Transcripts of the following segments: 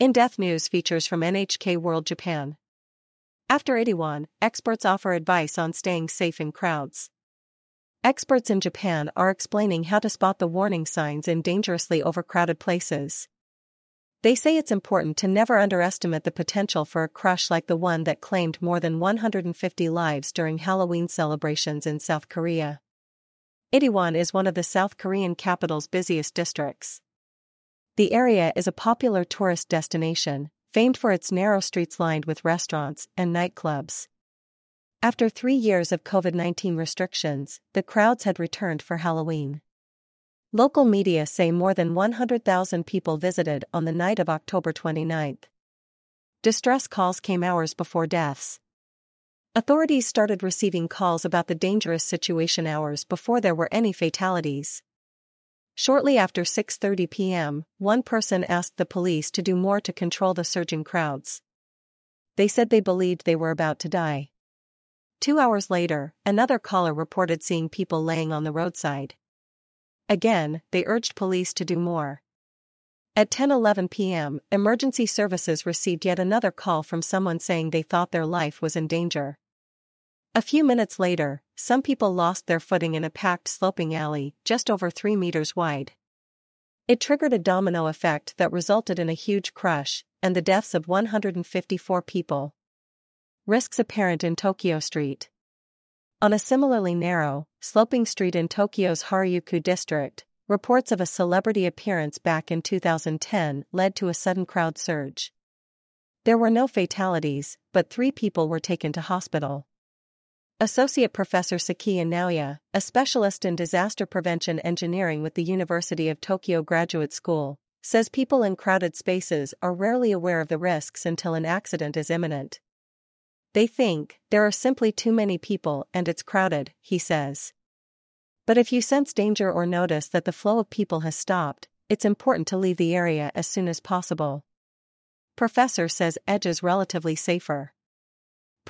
In-depth news features from NHK World Japan. After Itaewon, experts offer advice on staying safe in crowds. Experts in Japan are explaining how to spot the warning signs in dangerously overcrowded places. They say it's important to never underestimate the potential for a crush like the one that claimed more than 150 lives during Halloween celebrations in South Korea. Itaewon is one of the South Korean capital's busiest districts. The area is a popular tourist destination, famed for its narrow streets lined with restaurants and nightclubs. After three years of COVID 19 restrictions, the crowds had returned for Halloween. Local media say more than 100,000 people visited on the night of October 29. Distress calls came hours before deaths. Authorities started receiving calls about the dangerous situation hours before there were any fatalities. Shortly after 6:30 p.m., one person asked the police to do more to control the surging crowds. They said they believed they were about to die. 2 hours later, another caller reported seeing people laying on the roadside. Again, they urged police to do more. At 10:11 p.m., emergency services received yet another call from someone saying they thought their life was in danger. A few minutes later, some people lost their footing in a packed sloping alley just over 3 meters wide. It triggered a domino effect that resulted in a huge crush and the deaths of 154 people. Risks apparent in Tokyo Street. On a similarly narrow, sloping street in Tokyo's Harajuku district, reports of a celebrity appearance back in 2010 led to a sudden crowd surge. There were no fatalities, but three people were taken to hospital. Associate Professor Sekiya Naoya, a specialist in disaster prevention engineering with the University of Tokyo Graduate School, says people in crowded spaces are rarely aware of the risks until an accident is imminent. They think there are simply too many people and it's crowded, he says. But if you sense danger or notice that the flow of people has stopped, it's important to leave the area as soon as possible. Professor says edge is relatively safer.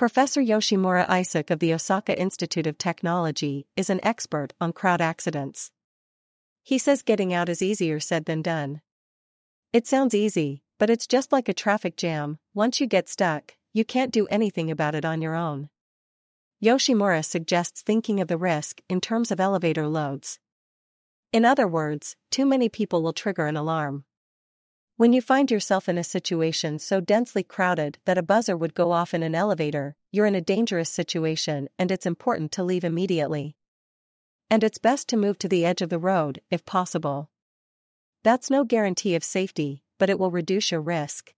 Professor Yoshimura Isaac of the Osaka Institute of Technology is an expert on crowd accidents. He says getting out is easier said than done. It sounds easy, but it's just like a traffic jam, once you get stuck, you can't do anything about it on your own. Yoshimura suggests thinking of the risk in terms of elevator loads. In other words, too many people will trigger an alarm. When you find yourself in a situation so densely crowded that a buzzer would go off in an elevator, you're in a dangerous situation and it's important to leave immediately. And it's best to move to the edge of the road if possible. That's no guarantee of safety, but it will reduce your risk.